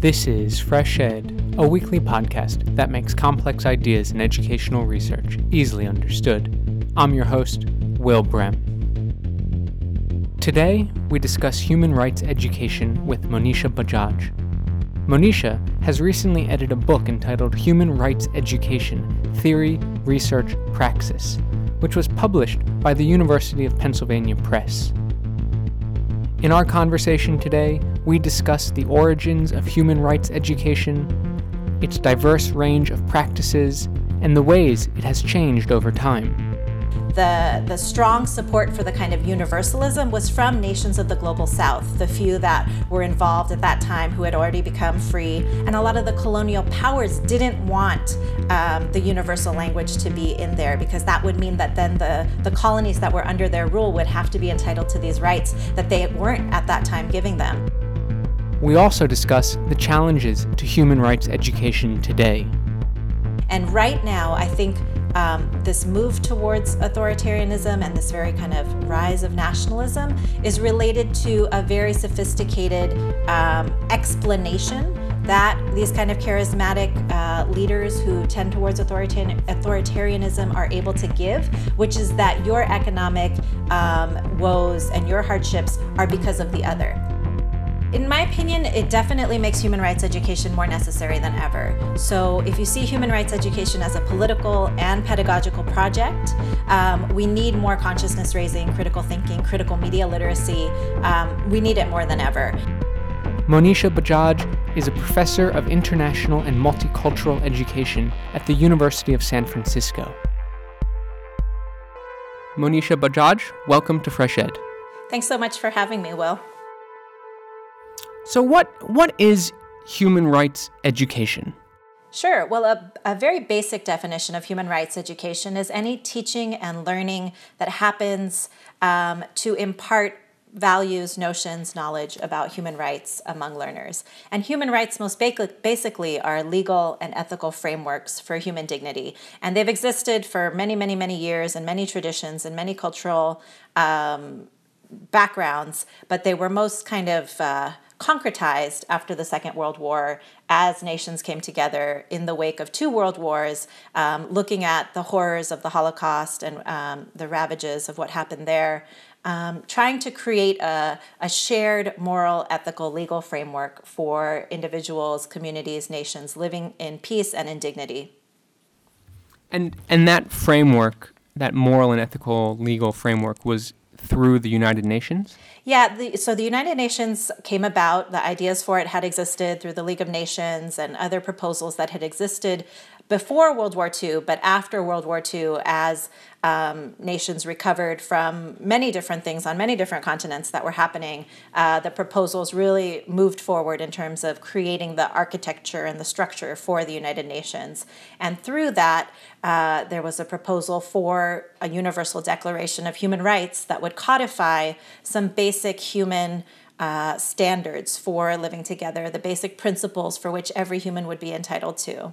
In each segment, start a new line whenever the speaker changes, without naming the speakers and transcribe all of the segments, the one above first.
This is Fresh Ed, a weekly podcast that makes complex ideas in educational research easily understood. I'm your host, Will Brehm. Today, we discuss human rights education with Monisha Bajaj. Monisha has recently edited a book entitled Human Rights Education Theory, Research, Praxis, which was published by the University of Pennsylvania Press. In our conversation today, we discuss the origins of human rights education, its diverse range of practices, and the ways it has changed over time
the, the strong support for the kind of universalism was from nations of the global south, the few that were involved at that time who had already become free. And a lot of the colonial powers didn't want um, the universal language to be in there because that would mean that then the, the colonies that were under their rule would have to be entitled to these rights that they weren't at that time giving them.
We also discuss the challenges to human rights education today.
And right now, I think um, this move towards authoritarianism and this very kind of rise of nationalism is related to a very sophisticated um, explanation that these kind of charismatic uh, leaders who tend towards authoritarian, authoritarianism are able to give, which is that your economic um, woes and your hardships are because of the other. In my opinion, it definitely makes human rights education more necessary than ever. So, if you see human rights education as a political and pedagogical project, um, we need more consciousness raising, critical thinking, critical media literacy. Um, we need it more than ever.
Monisha Bajaj is a professor of international and multicultural education at the University of San Francisco. Monisha Bajaj, welcome to Fresh Ed.
Thanks so much for having me, Will.
So, what what is human rights education?
Sure. Well, a, a, very basic definition of human rights education is any teaching and learning that happens um, to impart values, notions, knowledge about human rights among learners. And human rights, most basically, are legal and ethical frameworks for human dignity. And they've existed for many, many, many years in many traditions and many cultural um, backgrounds, but they were most kind of uh, concretized after the Second World War as nations came together in the wake of two world wars, um, looking at the horrors of the Holocaust and um, the ravages of what happened there. Um, trying to create a, a shared moral, ethical, legal framework for individuals, communities, nations living in peace and in dignity.
And and that framework, that moral and ethical legal framework, was through the United Nations?
Yeah, the, so the United Nations came about, the ideas for it had existed through the League of Nations and other proposals that had existed before World War II, but after World War II, as um, nations recovered from many different things on many different continents that were happening, uh, the proposals really moved forward in terms of creating the architecture and the structure for the United Nations. And through that, uh, there was a proposal for a universal declaration of human rights that would codify some basic human. Uh, standards for living together, the basic principles for which every human would be entitled to.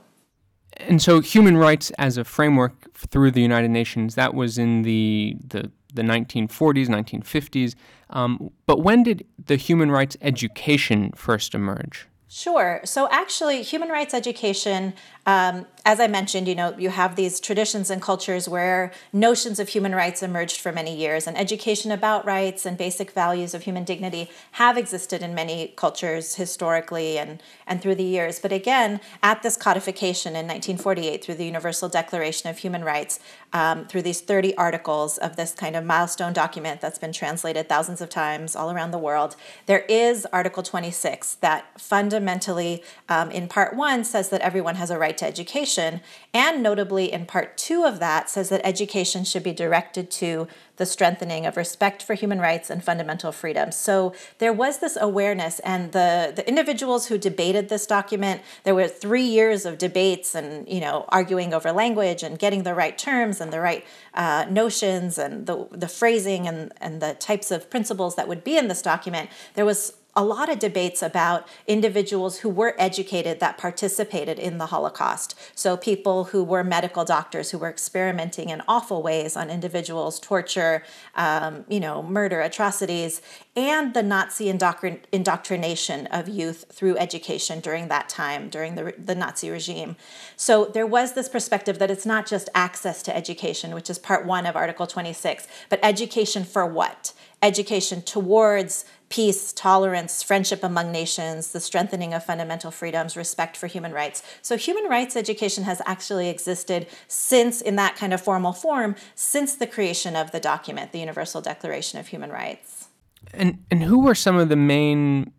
And so, human rights as a framework through the United Nations that was in the the, the 1940s, 1950s. Um, but when did the human rights education first emerge?
Sure. So actually, human rights education um, as I mentioned, you know, you have these traditions and cultures where notions of human rights emerged for many years, and education about rights and basic values of human dignity have existed in many cultures historically and, and through the years. But again, at this codification in 1948 through the Universal Declaration of Human Rights, um, through these 30 articles of this kind of milestone document that's been translated thousands of times all around the world, there is Article 26 that fundamentally, um, in Part 1, says that everyone has a right to education education. And notably, in part two of that, says that education should be directed to the strengthening of respect for human rights and fundamental freedoms. So there was this awareness, and the, the individuals who debated this document, there were three years of debates and you know arguing over language and getting the right terms and the right uh, notions and the, the phrasing and, and the types of principles that would be in this document. There was a lot of debates about individuals who were educated that participated in the Holocaust. So, people who were medical doctors who were experimenting in awful ways on individuals, torture, um, you know, murder, atrocities, and the Nazi indoctrin- indoctrination of youth through education during that time, during the, the Nazi regime. So, there was this perspective that it's not just access to education, which is part one of Article 26, but education for what? Education towards peace, tolerance, friendship among nations, the strengthening of fundamental freedoms, respect for human rights. So, human rights education has actually existed since, in that kind of formal form, since the creation of the document, the Universal Declaration of Human Rights.
And, and who were some of the main,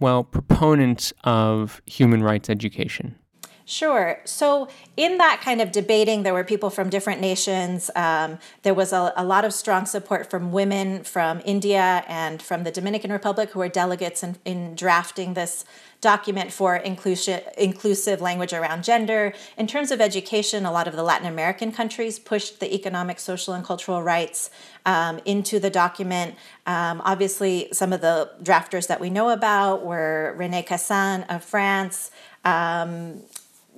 well, proponents of human rights education?
Sure. So, in that kind of debating, there were people from different nations. Um, there was a, a, lot of strong support from women from India and from the Dominican Republic who were delegates in, in drafting this document for inclusive, inclusive language around gender. In terms of education, a lot of the Latin American countries pushed the economic, social, and cultural rights um, into the document. Um, obviously, some of the drafters that we know about were Rene Cassin of France. Um,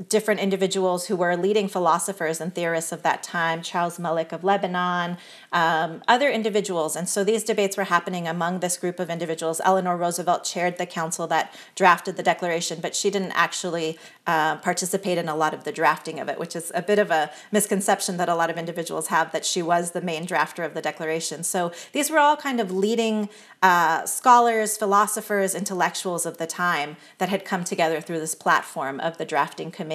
different individuals who were leading philosophers and theorists of that time, Charles Malik of Lebanon, um, other individuals. And so these debates were happening among this group of individuals. Eleanor Roosevelt chaired the council that drafted the declaration, but she didn't actually uh, participate in a lot of the drafting of it, which is a bit of a misconception that a lot of individuals have that she was the main drafter of the declaration. So these were all kind of leading uh, scholars, philosophers, intellectuals of the time that had come together through this platform of the drafting committee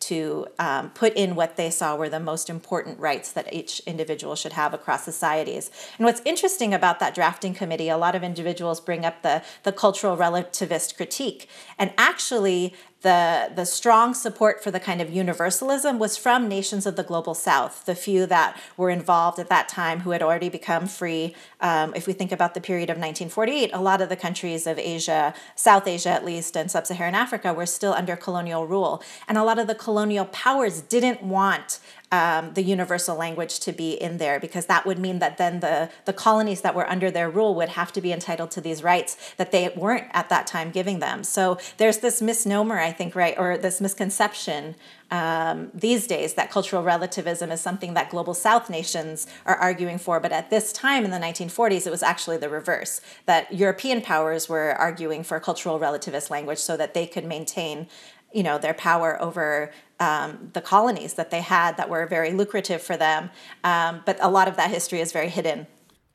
to um, put in what they saw were the most important rights that each individual should have across societies. And what's interesting about that drafting committee, a lot of individuals bring up the, the cultural relativist critique. And actually, the, the strong support for the kind of universalism was from nations of the global south, the few that were involved at that time who had already become free. Um, if we think about the period of 1948, a lot of the countries of Asia, South Asia at least, and sub Saharan Africa were still under colonial rule. And a lot of the colonial powers didn't want um, the universal language to be in there because that would mean that then the, the colonies that were under their rule would have to be entitled to these rights that they weren't at that time giving them. So there's this misnomer, I think, right, or this misconception um, these days that cultural relativism is something that global south nations are arguing for. But at this time in the 1940s, it was actually the reverse that European powers were arguing for cultural relativist language so that they could maintain you know their power over um, the colonies that they had that were very lucrative for them. Um, but a lot of that history is very hidden.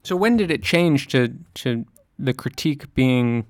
So when did it change to to the critique being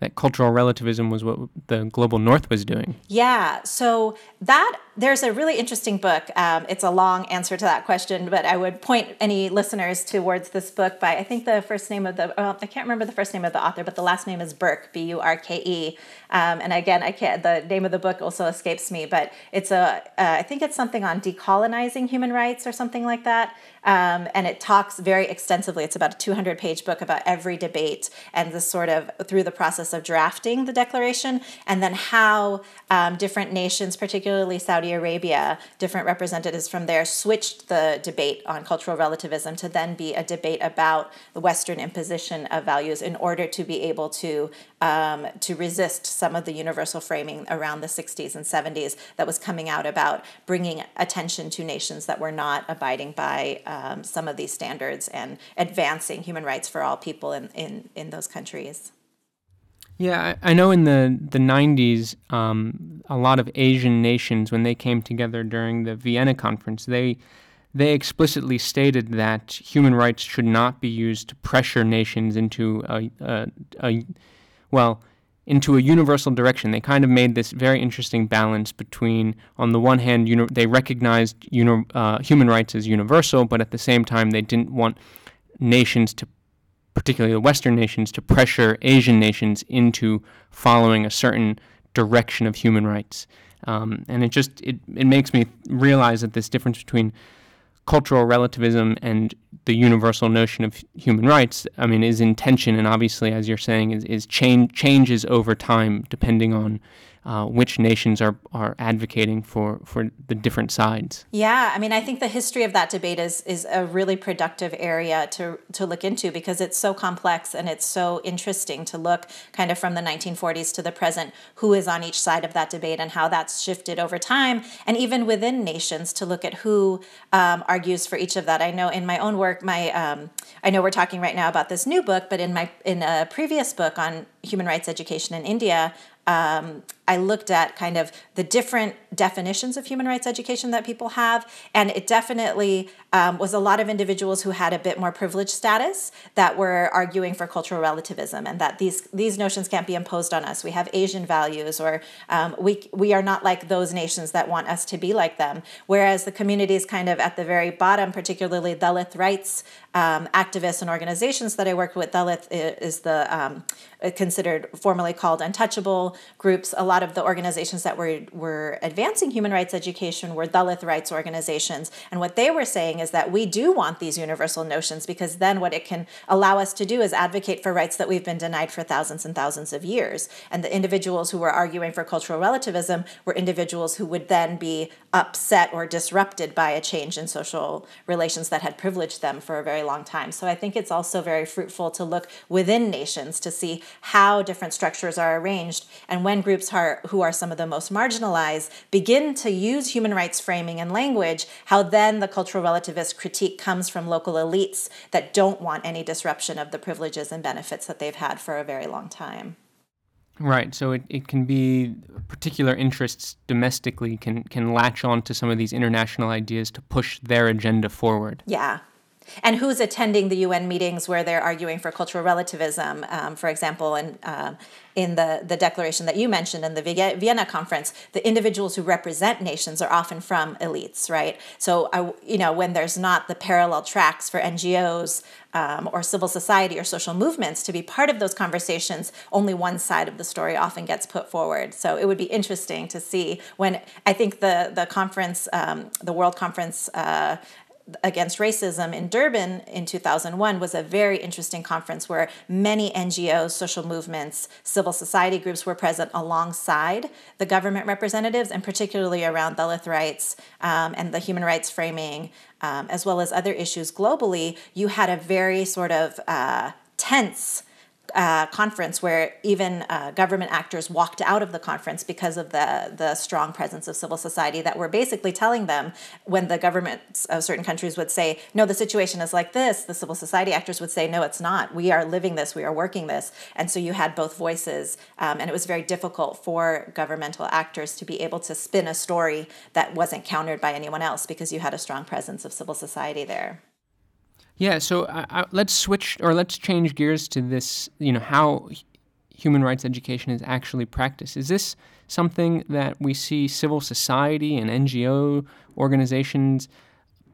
that cultural relativism was what the global north was doing?
Yeah. So that there's a really interesting book. Um, it's a long answer to that question, but I would point any listeners towards this book by I think the first name of the well, I can't remember the first name of the author, but the last name is Burke, B U R K E. Um, and again, I can't. The name of the book also escapes me, but it's a uh, I think it's something on decolonizing human rights or something like that. Um, and it talks very extensively. It's about a 200 page book about every debate and the sort of through the process of drafting the declaration, and then how um, different nations, particularly Saudi Arabia, different representatives from there, switched the debate on cultural relativism to then be a debate about the Western imposition of values in order to be able to um, to resist some of the universal framing around the 60s and 70s that was coming out about bringing attention to nations that were not abiding by um, some of these standards and advancing human rights for all people in, in, in those countries.
Yeah, I, I know in the, the 90s, um, a lot of Asian nations, when they came together during the Vienna conference, they they explicitly stated that human rights should not be used to pressure nations into a, a, a well, into a universal direction. They kind of made this very interesting balance between, on the one hand, uni- they recognized uni- uh, human rights as universal, but at the same time, they didn't want nations to, particularly the Western nations, to pressure Asian nations into following a certain direction of human rights. Um, and it just it, it makes me realize that this difference between cultural relativism and the universal notion of human rights, I mean, is in tension, and obviously, as you're saying, is, is change changes over time depending on uh, which nations are, are advocating for, for the different sides.
Yeah, I mean, I think the history of that debate is is a really productive area to to look into because it's so complex and it's so interesting to look kind of from the 1940s to the present who is on each side of that debate and how that's shifted over time, and even within nations to look at who um, argues for each of that. I know in my own work, my um, I know we're talking right now about this new book, but in my in a previous book on human rights education in India, um, I looked at kind of the different definitions of human rights education that people have, and it definitely um, was a lot of individuals who had a bit more privileged status that were arguing for cultural relativism and that these these notions can't be imposed on us. We have Asian values, or um, we we are not like those nations that want us to be like them. Whereas the communities kind of at the very bottom, particularly Dalit rights um, activists and organizations that I worked with, Dalit is the um, considered formally called untouchable groups. A lot of the organizations that were were advancing human rights education were Dalit rights organizations, and what they were saying is that we do want these universal notions because then what it can allow us to do is advocate for rights that we've been denied for thousands and thousands of years. And the individuals who were arguing for cultural relativism were individuals who would then be upset or disrupted by a change in social relations that had privileged them for a very long time. So I think it's also very fruitful to look within nations to see how different structures are arranged and when groups are, who are some of the most marginalized begin to use human rights framing and language, how then the cultural relativist critique comes from local elites that don't want any disruption of the privileges and benefits that they've had for a very long time.
Right. So it, it can be particular interests domestically can, can latch on to some of these international ideas to push their agenda forward.
Yeah and who's attending the UN meetings where they're arguing for cultural relativism, um, for example, and um, in the, the declaration that you mentioned in the Vienna conference, the individuals who represent nations are often from elites, right? So, I, you know, when there's not the parallel tracks for NGOs um, or civil society or social movements to be part of those conversations, only one side of the story often gets put forward. So it would be interesting to see when I think the the conference, um, the World Conference uh, against racism in Durban in 2001 was a very interesting conference where many NGOs, social movements, civil society groups were present alongside the government representatives, and particularly around Dalit rights um, and the human rights framing, um, as well as other issues globally. You had a very sort of uh, tense uh, conference where even uh, government actors walked out of the conference because of the the strong presence of civil society that were basically telling them when the governments of certain countries would say no the situation is like this. The civil society actors would say no it's not. We are living this. We are working this. And so you had both voices um, and it was very difficult for governmental actors to be able to spin a story that wasn't countered by anyone else because you had a strong presence of civil society there
yeah, so uh, uh, let's switch or let's change gears to this, you know, how human rights education is actually practiced. Is this something that we see civil society and NGO organizations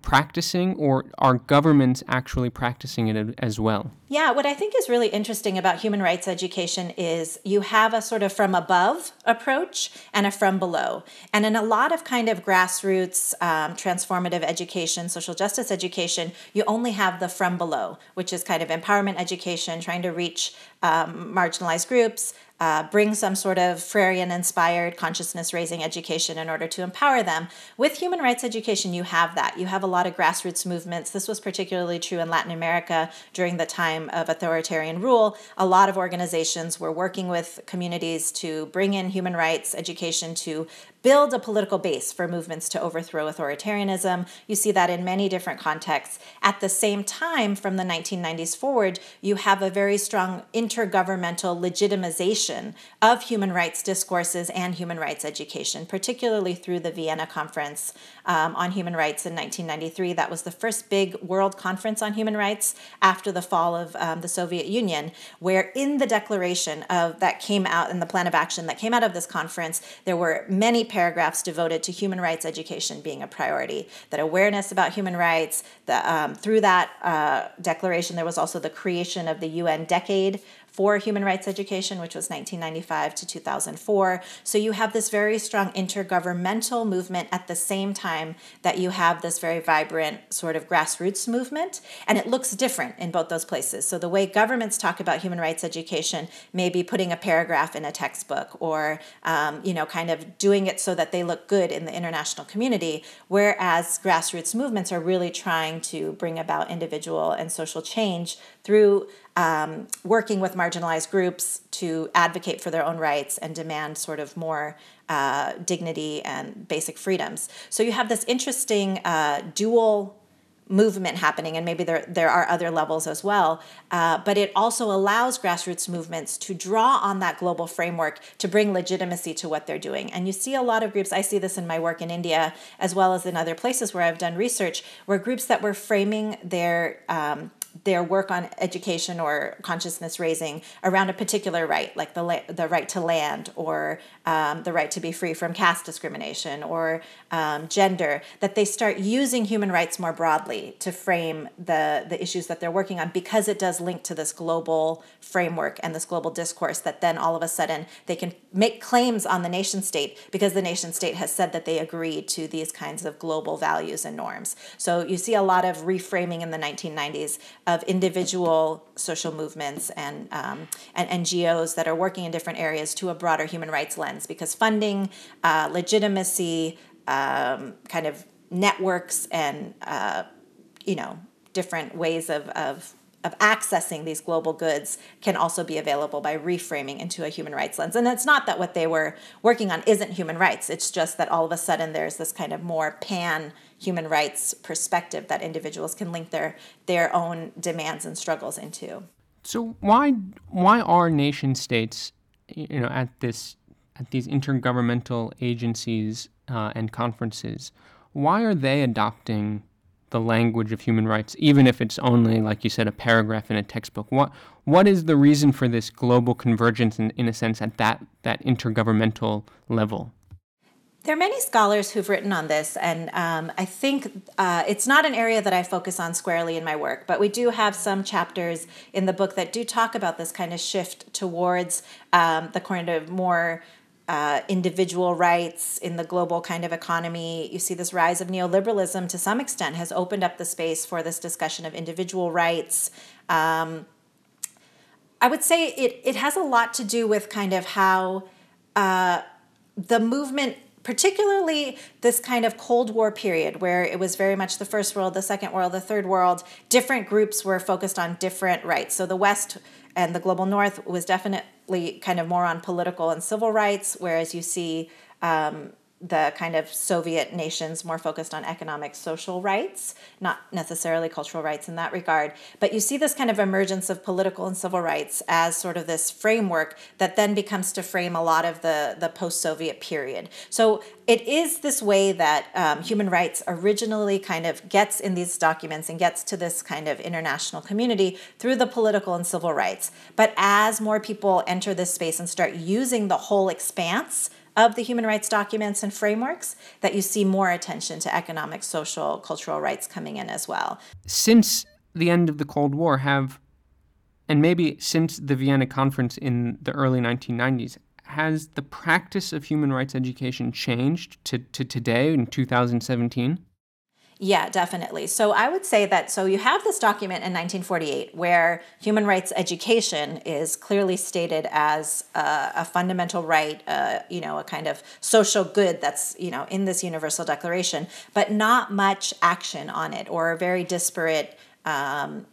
practicing, or are governments actually practicing it as well?
Yeah, what I think is really interesting about human rights education is you have a sort of from above approach and a from below. And in a lot of kind of grassroots um, transformative education, social justice education, you only have the from below, which is kind of empowerment education, trying to reach um, marginalized groups, uh, bring some sort of Freirean inspired consciousness raising education in order to empower them. With human rights education, you have that. You have a lot of grassroots movements. This was particularly true in Latin America during the time of authoritarian rule. A lot of organizations were working with communities to bring in human rights education to build a political base for movements to overthrow authoritarianism. You see that in many different contexts. At the same time, from the 1990s forward, you have a very strong intergovernmental legitimization of human rights discourses and human rights education, particularly through the Vienna Conference um, on Human Rights in 1993. That was the first big world conference on human rights after the fall of um, the Soviet Union, where in the declaration of that came out in the plan of action that came out of this conference, there were many paragraphs devoted to human rights education being a priority, that awareness about human rights, the, um, through that uh, declaration, there was also the creation of the UN Decade for human rights education, which was 1995 to 2004. So you have this very strong intergovernmental movement at the same time that you have this very vibrant sort of grassroots movement. And it looks different in both those places. So the way governments talk about human rights education may be putting a paragraph in a textbook or, um, you know, kind of doing it so that they look good in the international community, whereas grassroots movements are really trying to bring about individual and social change through um, working with marginalized groups to advocate for their own rights and demand sort of more uh, dignity and basic freedoms. So you have this interesting uh, dual movement happening, and maybe there, there are other levels as well. Uh, but it also allows grassroots movements to draw on that global framework to bring legitimacy to what they're doing. And you see a lot of groups, I see this in my work in India as well as in other places where I've done research, where groups that were framing their um, their work on education or consciousness raising around a particular right, like the la- the right to land or um, the right to be free from caste discrimination or um, gender, that they start using human rights more broadly to frame the the issues that they're working on because it does link to this global framework and this global discourse. That then all of a sudden they can make claims on the nation state because the nation state has said that they agree to these kinds of global values and norms. So you see a lot of reframing in the 1990s of individual social movements and, um, and NGOs that are working in different areas to a broader human rights lens because funding, uh, legitimacy, um, kind of networks, and uh, you know different ways of, of of accessing these global goods can also be available by reframing into a human rights lens. And it's not that what they were working on isn't human rights, it's just that all of a sudden there's this kind of more pan human rights perspective that individuals can link their their own demands and struggles into.
So why why are nation states, you know, at this at these intergovernmental agencies uh, and conferences, why are they adopting the language of human rights, even if it's only, like you said, a paragraph in a textbook? What what is the reason for this global convergence, in, in a sense, at that that intergovernmental level?
There are many scholars who've written on this, and um, I think uh, it's not an area that I focus on squarely in my work, but we do have some chapters in the book that do talk about this kind of shift towards um, the kind of more uh, individual rights in the global kind of economy. You see this rise of neoliberalism to some extent has opened up the space for this discussion of individual rights. Um, I would say it, it has a lot to do with kind of how uh, the movement particularly this kind of Cold War period where it was very much the first world, the second world, the third world, different groups were focused on different rights. So the West and the global North was definitely kind of more on political and civil rights, whereas you see um, the kind of Soviet nations more focused on economic social rights, not necessarily cultural rights in that regard. But you see this kind of emergence of political and civil rights as sort of this framework that then becomes to frame a lot of the, the post Soviet period. So it is this way that um, human rights originally kind of gets in these documents and gets to this kind of international community through the political and civil rights. But as more people enter this space and start using the whole expanse, of the human rights documents and frameworks that you see more attention to economic, social, cultural rights coming in as well.
Since the end of the Cold War, have, and maybe since the Vienna Conference in the early 1990s, has the practice of human rights education changed to, to today in 2017?
Yeah, definitely. So I would say that so you have this document in 1948 where human rights education is clearly stated as a, a fundamental right, uh, you know, a kind of social good that's you know in this Universal Declaration, but not much action on it or very disparate. Um,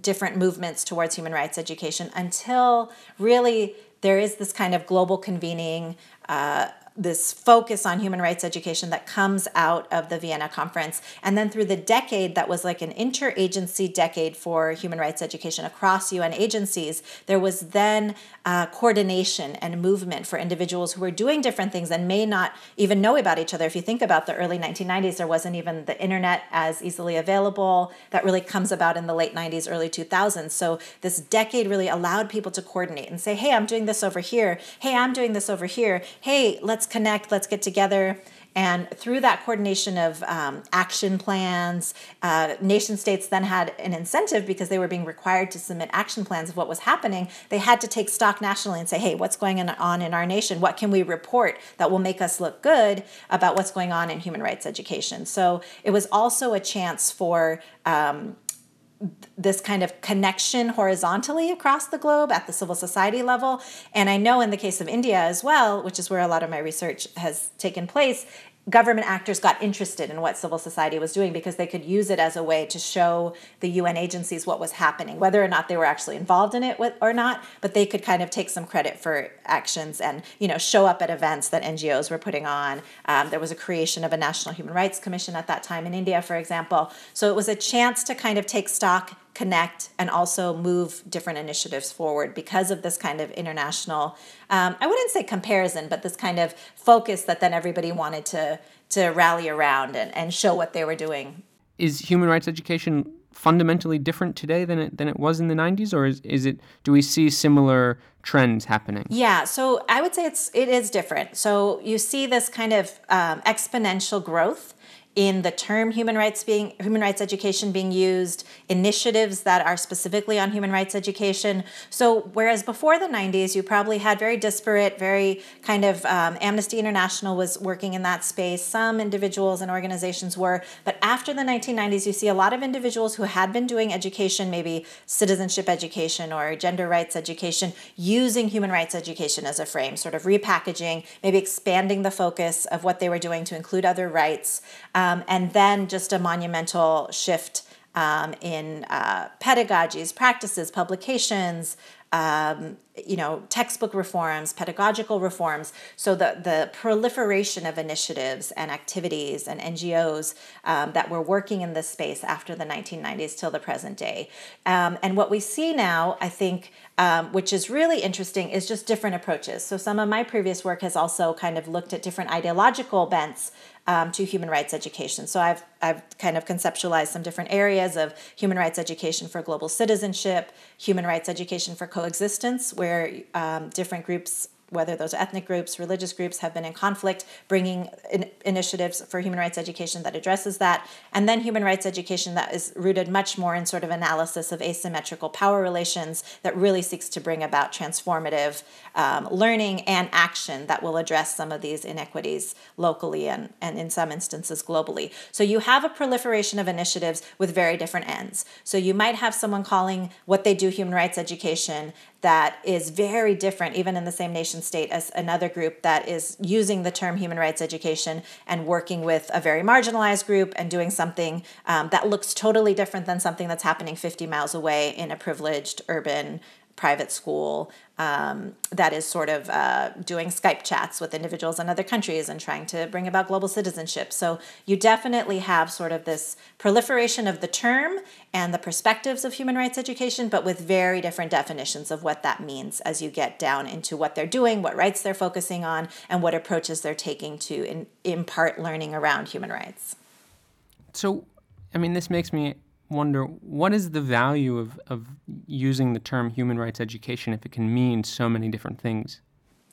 different movements towards human rights education until really there is this kind of global convening uh, this focus on human rights education that comes out of the Vienna conference. And then through the decade that was like an interagency decade for human rights education across UN agencies, there was then uh, coordination and movement for individuals who were doing different things and may not even know about each other. If you think about the early 1990s, there wasn't even the internet as easily available. That really comes about in the late 90s, early 2000s. So this decade really allowed people to coordinate and say, hey, I'm doing this over here. Hey, I'm doing this over here. Hey, let's connect, let's get together. And through that coordination of um, action plans, uh, nation states then had an incentive because they were being required to submit action plans of what was happening. They had to take stock nationally and say, hey, what's going on in our nation? What can we report that will make us look good about what's going on in human rights education? So it was also a chance for um, this kind of connection horizontally across the globe at the civil society level. And I know in the case of India as well, which is where a lot of my research has taken place, government actors got interested in what civil society was doing because they could use it as a way to show the UN agencies what was happening, whether or not they were actually involved in it or not. But they could kind of take some credit for actions and you know show up at events that NGOs were putting on. Um, there was a creation of a National Human Rights Commission at that time in India, for example. So it was a chance to kind of take stock connect and also move different initiatives forward because of this kind of international um, i wouldn't say comparison but this kind of focus that then everybody wanted to to rally around and, and show what they were doing.
Is human rights education fundamentally different today than it than it was in the 90s or is, is it do we see similar trends happening?
Yeah so i would say it's it is different. So you see this kind of um, exponential growth in the term human rights being human rights education being used initiatives that are specifically on human rights education. So whereas before the 90s you probably had very disparate very kind of um, amnesty international was working in that space. Some individuals and organizations were. But after the 1990s you see a lot of individuals who had been doing education maybe citizenship education or gender rights education using human rights education as a frame sort of repackaging maybe expanding the focus of what they were doing to include other rights. um, and then just a monumental shift um, in uh, pedagogies, practices, publications, um, you know, textbook reforms, pedagogical reforms. So the the proliferation of initiatives and activities and NGOs um, that were working in this space after the 1990s till the present day. Um, and what we see now, I think, um, which is really interesting, is just different approaches. So some of my previous work has also kind of looked at different ideological bents um, to human rights education. So I've I've kind of conceptualized some different areas of human rights education for global citizenship, human rights education for coexistence, where um, different groups whether those ethnic groups, religious groups have been in conflict, bringing in initiatives for human rights education that addresses that, and then human rights education that is rooted much more in sort of analysis of asymmetrical power relations that really seeks to bring about transformative um, learning and action that will address some of these inequities locally and, and in some instances globally. So you have a proliferation of initiatives with very different ends. So you might have someone calling what they do human rights education that is very different, even in the same nation state, as another group that is using the term human rights education and working with a very marginalized group and doing something um, that looks totally different than something that's happening 50 miles away in a privileged urban private school um, that is sort of uh, doing Skype chats with individuals in other countries and trying to bring about global citizenship. So you definitely have sort of this proliferation of the term and the perspectives of human rights education, but with very different definitions of what that means as you get down into what they're doing, what rights they're focusing on, and what approaches they're taking to in, impart learning around human rights.
So, I mean, this makes me wonder what is the value of, of using the term human rights education if it can mean so many different things?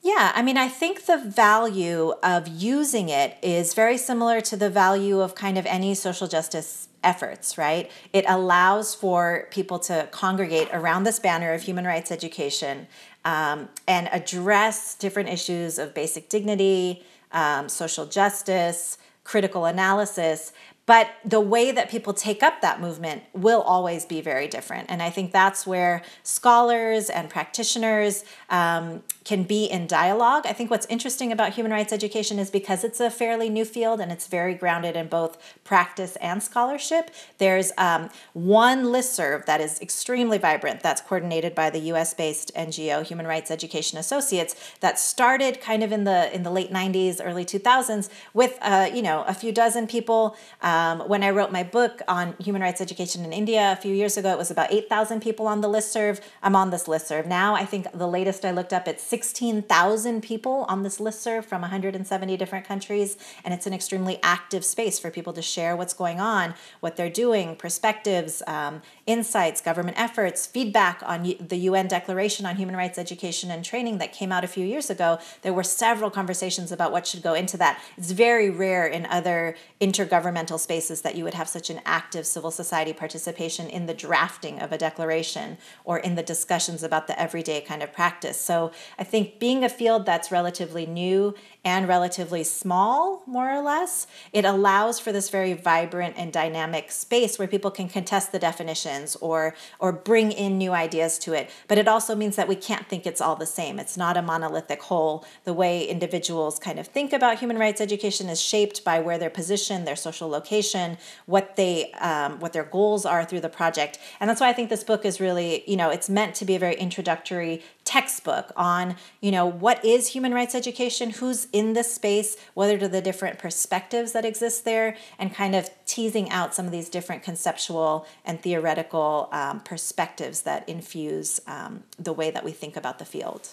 Yeah, I mean, I think the value of using it is very similar to the value of kind of any social justice efforts, right? It allows for people to congregate around this banner of human rights education um, and address different issues of basic dignity, um, social justice, critical analysis but the way that people take up that movement will always be very different. And I think that's where scholars and practitioners um, can be in dialogue. I think what's interesting about human rights education is because it's a fairly new field and it's very grounded in both practice and scholarship. There's um, one listserv that is extremely vibrant that's coordinated by the US based NGO Human Rights Education Associates that started kind of in the in the late 90s, early 2000s with uh, you know a few dozen people. Um, when I wrote my book on human rights education in India a few years ago, it was about 8,000 people on the list serve. I'm on this list serve now. I think the latest I looked up, it's 16,000 people on this list serve from 170 different countries. And it's an extremely active space for people to share what's going on, what they're doing, perspectives, um, insights, government efforts, feedback on the UN Declaration on Human Rights Education and Training that came out a few years ago. There were several conversations about what should go into that. It's very rare in other intergovernmental spaces that you would have such an active civil society participation in the drafting of a declaration or in the discussions about the everyday kind of practice. So I think being a field that's relatively new and relatively small, more or less, it allows for this very vibrant and dynamic space where people can contest the definitions or or bring in new ideas to it. But it also means that we can't think it's all the same. It's not a monolithic whole. The way individuals kind of think about human rights education is shaped by where they're positioned, their social location, what they um, what their goals are through the project. And that's why I think this book is really, you know, it's meant to be a very introductory textbook on, you know, what is human rights education, who's in this space, what are the different perspectives that exist there, and kind of teasing out some of these different conceptual and theoretical um, perspectives that infuse um, the way that we think about the field.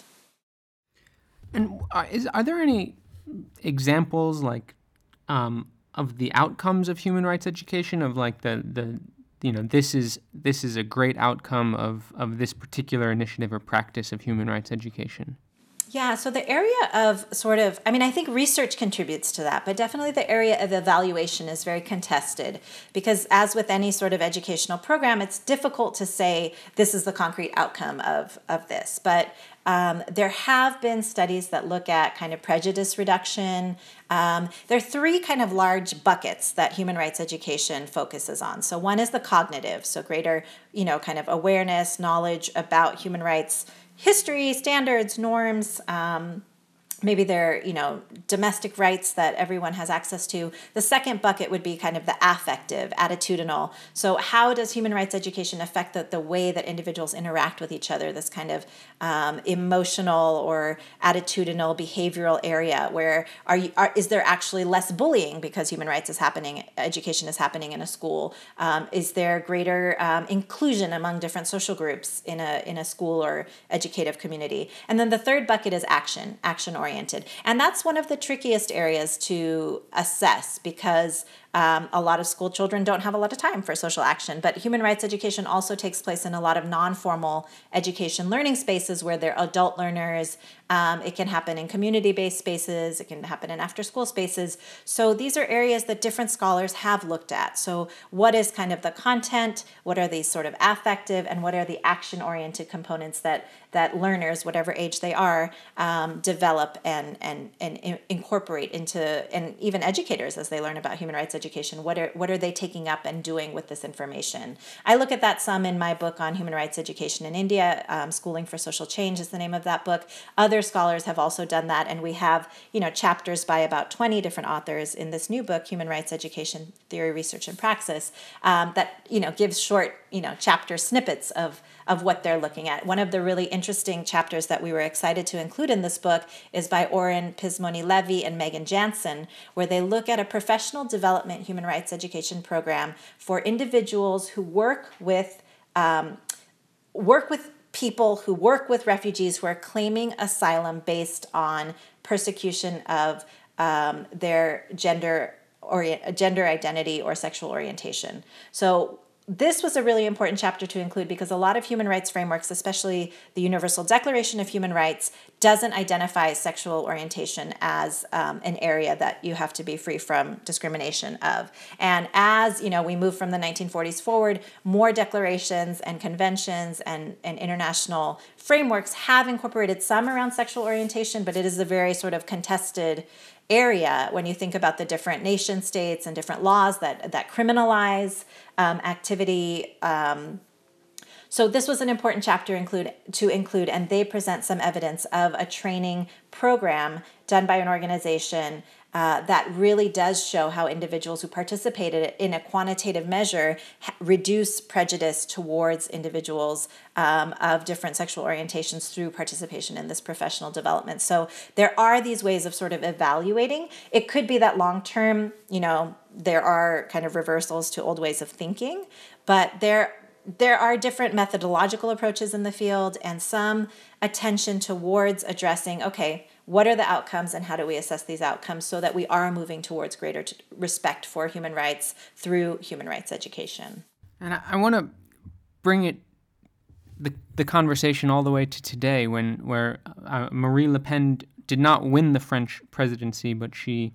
And are, uh, is, are there any examples like um, of the outcomes of human rights education of like the the you know this is this is a great outcome of of this particular initiative or practice of human rights education
yeah, so the area of sort of, I mean, I think research contributes to that, but definitely the area of evaluation is very contested because, as with any sort of educational program, it's difficult to say this is the concrete outcome of, of this. But um, there have been studies that look at kind of prejudice reduction. Um, there are three kind of large buckets that human rights education focuses on. So one is the cognitive, so greater, you know, kind of awareness, knowledge about human rights history, standards, norms. Um, maybe they're you know domestic rights that everyone has access to. The second bucket would be kind of the affective attitudinal. So how does human rights education affect the, the way that individuals interact with each other this kind of um, emotional or attitudinal behavioral area where are you are, is there actually less bullying because human rights is happening education is happening in a school? Um, is there greater um, inclusion among different social groups in a in a school or educative community? And then the third bucket is action action or oriented. And that's one of the trickiest areas to assess because um, a lot of school children don't have a lot of time for social action, but human rights education also takes place in a lot of non formal education learning spaces where they're adult learners. Um, it can happen in community based spaces, it can happen in after school spaces. So these are areas that different scholars have looked at. So, what is kind of the content? What are these sort of affective and what are the action oriented components that, that learners, whatever age they are, um, develop and, and, and incorporate into, and even educators as they learn about human rights education? what are what are they taking up and doing with this information i look at that some in my book on human rights education in india um, schooling for social change is the name of that book other scholars have also done that and we have you know chapters by about 20 different authors in this new book human rights education theory research and praxis um, that you know gives short you know chapter snippets of of what they're looking at. One of the really interesting chapters that we were excited to include in this book is by Oren Pizmony-Levy and Megan Jansen, where they look at a professional development human rights education program for individuals who work with um, work with people who work with refugees who are claiming asylum based on persecution of um, their gender or gender identity or sexual orientation. So this was a really important chapter to include because a lot of human rights frameworks, especially the Universal Declaration of Human Rights, doesn't identify sexual orientation as um, an area that you have to be free from discrimination of. And as you know, we move from the 1940s forward, more declarations and conventions and, and international frameworks have incorporated some around sexual orientation, but it is a very sort of contested area when you think about the different nation states and different laws that that criminalize um, activity um, So this was an important chapter include to include, and they present some evidence of a training program done by an organization uh, that really does show how individuals who participated in a quantitative measure ha- reduce prejudice towards individuals um, of different sexual orientations through participation in this professional development. So there are these ways of sort of evaluating. It could be that long term, you know, there are kind of reversals to old ways of thinking, but there there are different methodological approaches in the field and some attention towards addressing okay what are the outcomes and how do we assess these outcomes so that we are moving towards greater t- respect for human rights through human rights education.
And i, I want to bring it the, the conversation all the way to today when where uh, marie le pen did not win the french presidency but she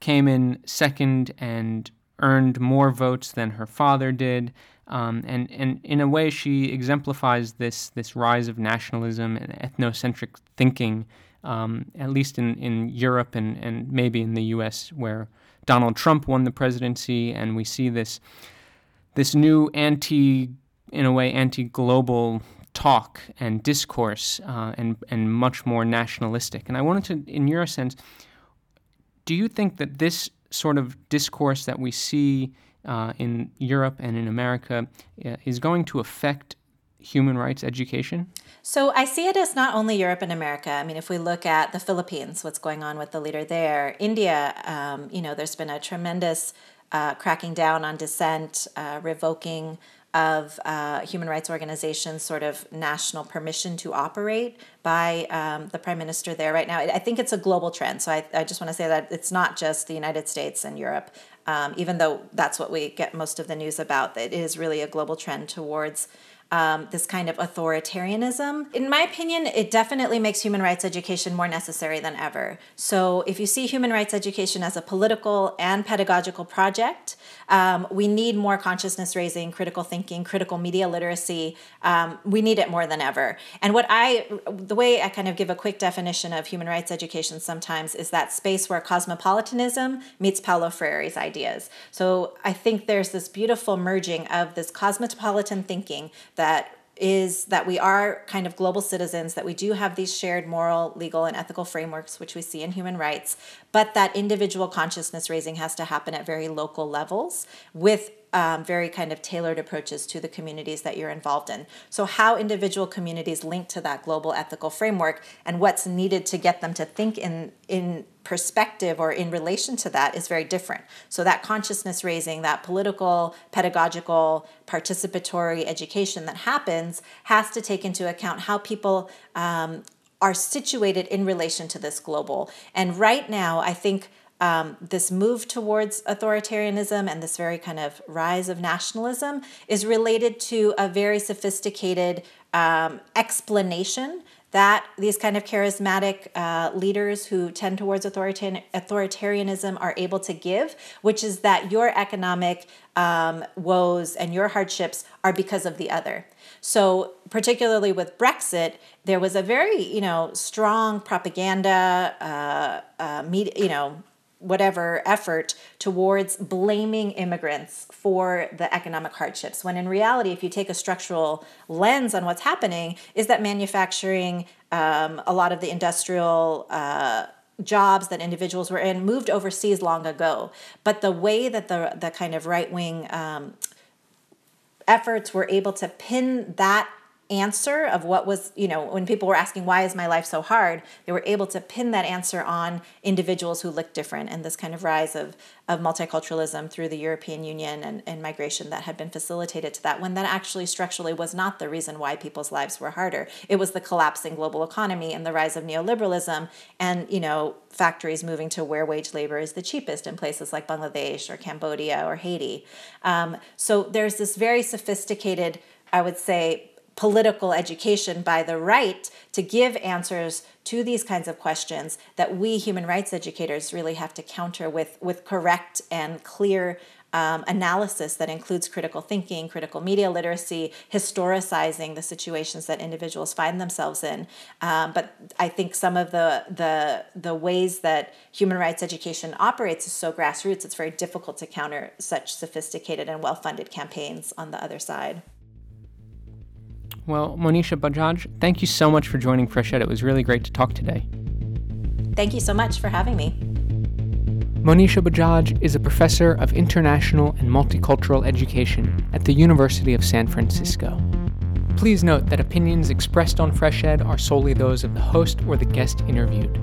came in second and earned more votes than her father did um, and, and in a way, she exemplifies this, this rise of nationalism and ethnocentric thinking, um, at least in, in Europe and, and maybe in the US, where Donald Trump won the presidency, and we see this, this new anti, in a way, anti global talk and discourse uh, and, and much more nationalistic. And I wanted to, in your sense, do you think that this sort of discourse that we see uh, in Europe and in America uh, is going to affect human rights education?
So I see it as not only Europe and America. I mean, if we look at the Philippines, what's going on with the leader there, India, um, you know, there's been a tremendous uh, cracking down on dissent, uh, revoking of uh, human rights organizations sort of national permission to operate by um, the prime minister there right now. I think it's a global trend. So I, I just want to say that it's not just the United States and Europe um, even though that's what we get most of the news about, it is really a global trend towards um, this kind of authoritarianism. In my opinion, it definitely makes human rights education more necessary than ever. So, if you see human rights education as a political and pedagogical project, um, we need more consciousness raising, critical thinking, critical media literacy. Um, we need it more than ever. And what I, the way I kind of give a quick definition of human rights education sometimes is that space where cosmopolitanism meets Paulo Freire's ideas. So I think there's this beautiful merging of this cosmopolitan thinking that is that we are kind of global citizens, that we do have these shared moral, legal, and ethical frameworks, which we see in human rights, but that individual consciousness raising has to happen at very local levels with um, very kind of tailored approaches to the communities that you're involved in. So, how individual communities link to that global ethical framework and what's needed to get them to think in, in perspective or in relation to that is very different. So, that consciousness raising, that political, pedagogical, participatory education that happens has to take into account how people um, are situated in relation to this global. And right now, I think um, this move towards authoritarianism and this very kind of rise of nationalism is related to a very sophisticated um, explanation that these kind of charismatic uh, leaders who tend towards authoritarian, authoritarianism are able to give, which is that your economic um, woes and your hardships are because of the other. So, particularly with Brexit, there was a very, you know, strong propaganda, uh, uh, media, you know, whatever effort towards blaming immigrants for the economic hardships when in reality if you take a structural lens on what's happening is that manufacturing um, a lot of the industrial uh, jobs that individuals were in moved overseas long ago. But the way that the, the kind of right-wing um, efforts were able to pin that answer of what was, you know, when people were asking, why is my life so hard, they were able to pin that answer on individuals who looked different and this kind of rise of, of multiculturalism through the European Union and, and migration that had been facilitated to that, when that actually structurally was not the reason why people's lives were harder. It was the collapsing global economy and the rise of neoliberalism and, you know, factories moving to where wage labor is the cheapest in places like Bangladesh or Cambodia or Haiti. Um, so there's this very sophisticated, I would say, political education by the right to give answers to these kinds of questions that we human rights educators really have to counter with, with correct and clear um, analysis that includes critical thinking, critical media literacy, historicizing the situations that individuals find themselves in. Um, but I think some of the, the the ways that human rights education operates is so grassroots. It's very difficult to counter such sophisticated and well funded campaigns on the other side.
Well, Monisha Bajaj, thank you so much for joining Fresh Ed. It was really great to talk today.
Thank you so much for having me.
Monisha Bajaj is a professor of international and multicultural education at the University of San Francisco. Please note that opinions expressed on Fresh Ed are solely those of the host or the guest interviewed.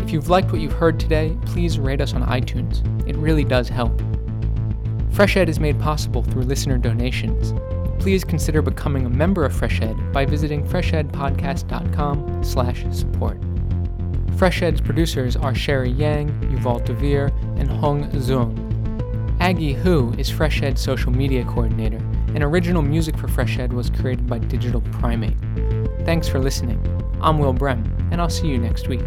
If you've liked what you've heard today, please rate us on iTunes. It really does help. Fresh Ed is made possible through listener donations. Please consider becoming a member of Fresh Ed by visiting freshedpodcast.com slash support. Fresh Ed's producers are Sherry Yang, Yuval Devere, and Hong Zung. Aggie Hu is Fresh social media coordinator, and original music for Fresh Ed was created by Digital Primate. Thanks for listening. I'm Will Brehm, and I'll see you next week.